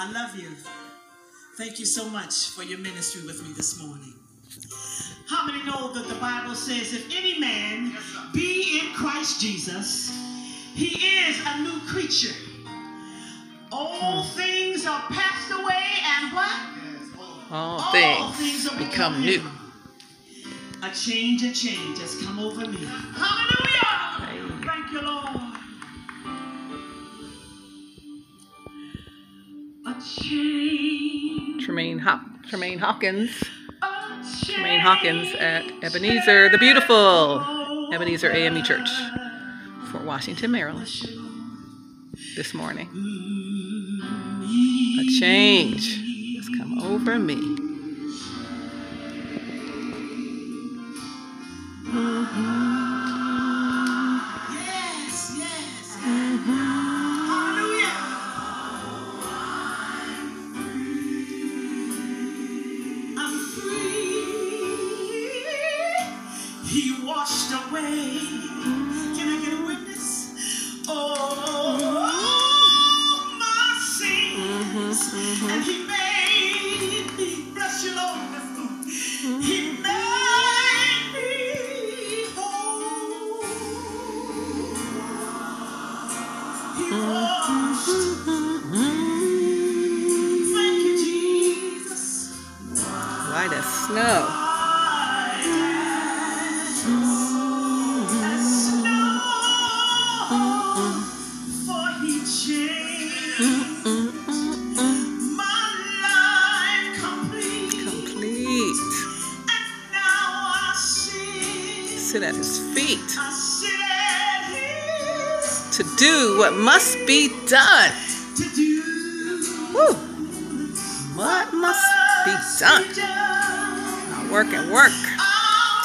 I love you. Thank you so much for your ministry with me this morning. How many know that the Bible says, if any man be in Christ Jesus, he is a new creature. All hmm. things are passed away, and what? All All things things are become new. new. A change, a change has come over me. Hallelujah! Thank you, Lord. Tramaine, Hop- Tramaine Hawkins. Tramaine Hawkins at Ebenezer the Beautiful, Ebenezer AME Church, Fort Washington, Maryland, this morning. A change has come over me. To do what must be done. Woo! What must be done? I work and work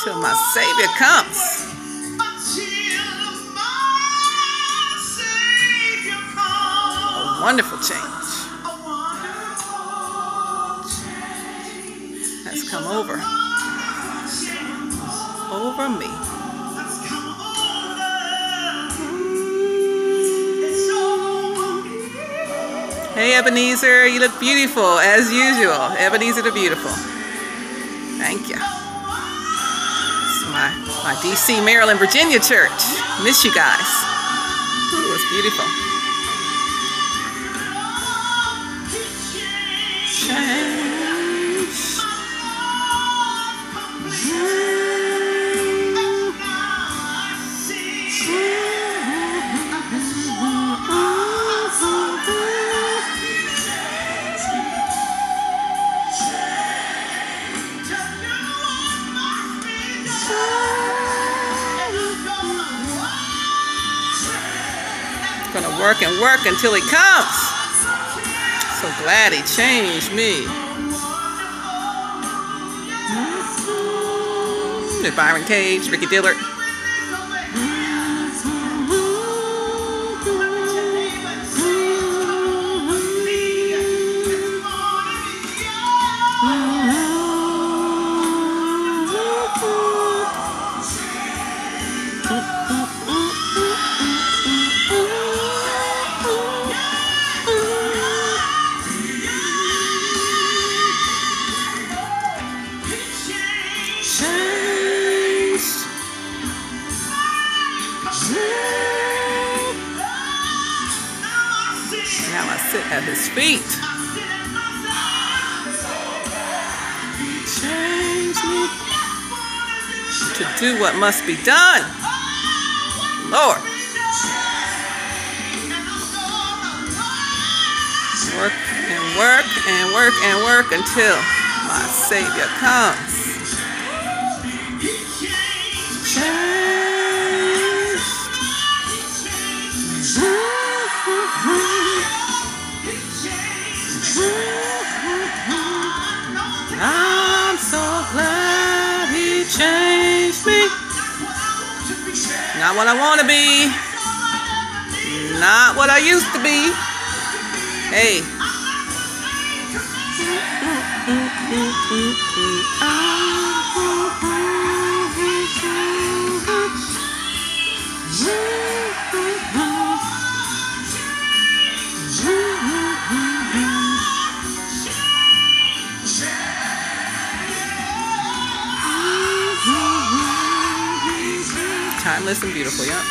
till my Savior comes. A wonderful change has come over, over me. Ebenezer, you look beautiful as usual. Ebenezer the Beautiful. Thank you. It's my, my DC, Maryland, Virginia church. Miss you guys. Ooh, it was beautiful. Work and work until he comes. So glad he changed me. Mhm. Byron Cage, Ricky Dillard. Now I sit at his feet. Change me to do what must be done. Lord, work and work and work and work until my Savior comes. Not what I want to be. Not what I used to be. Hey. Timeless and beautiful. Yeah.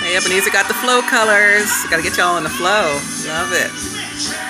Hey, Ebenezer got the flow colors. Got to get y'all in the flow. Love it.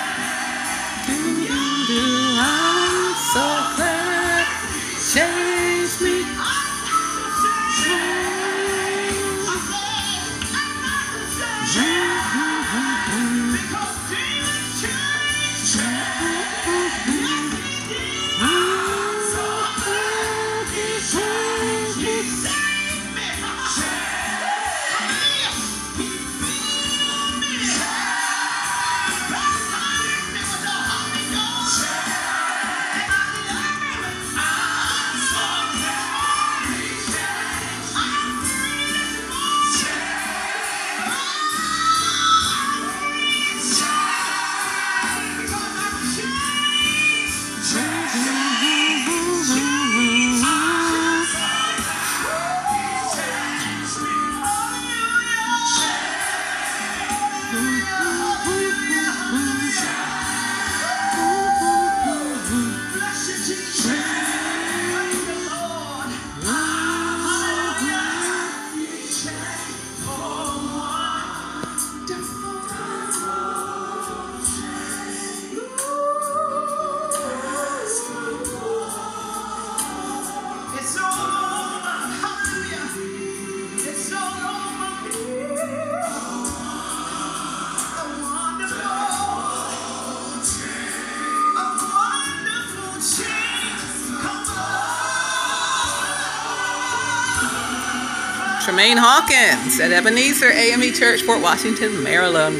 Tramaine Hawkins at Ebenezer AME Church, Fort Washington, Maryland.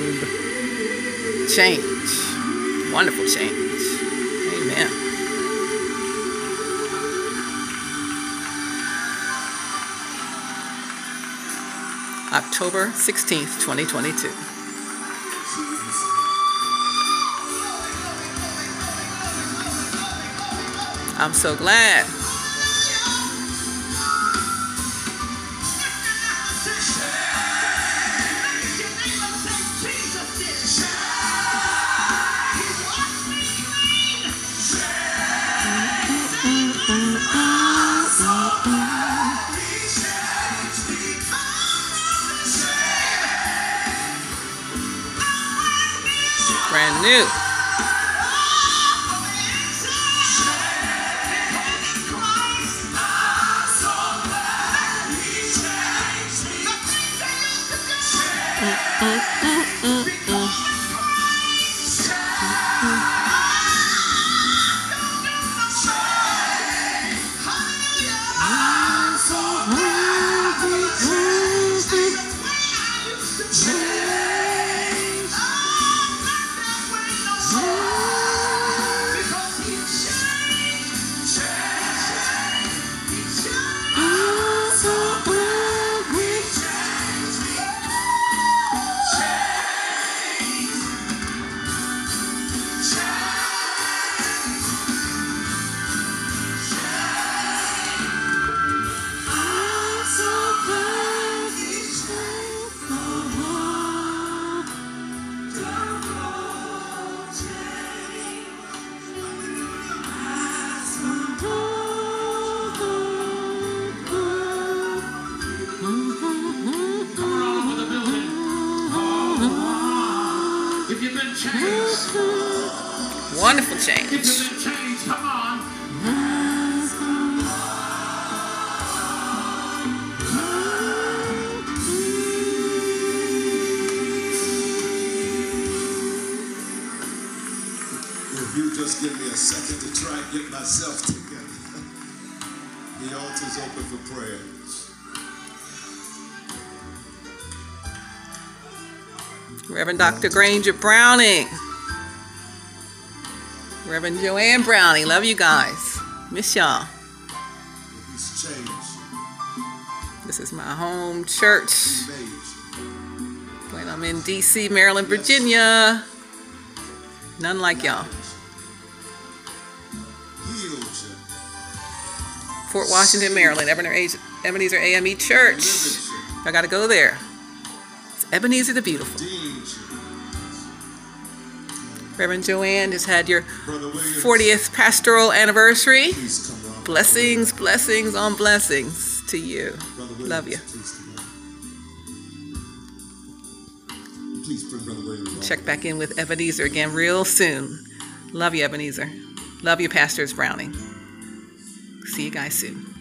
Change. Wonderful change. Amen. October 16th, 2022. I'm so glad. New. Come Wonderful if change. you've been changed, come on. If you just give me a second to try and get myself together. The altar's open for prayer. Reverend Dr. Grainger Browning. Reverend Jo Ann Browning. Love you guys. Miss y'all. This is my home church. When I'm in DC, Maryland, Virginia. None like y'all. Fort Washington, Maryland. Ebenezer, Ebenezer AME Church. I gotta go there. It's Ebenezer the Beautiful. Reverend Jo Ann just had your 40th pastoral anniversary. Blessings, blessings on blessings to you. Love you. Check back in with Ebenezer again real soon. Love you, Ebenezer. Love you, Pastors Browning. See you guys soon.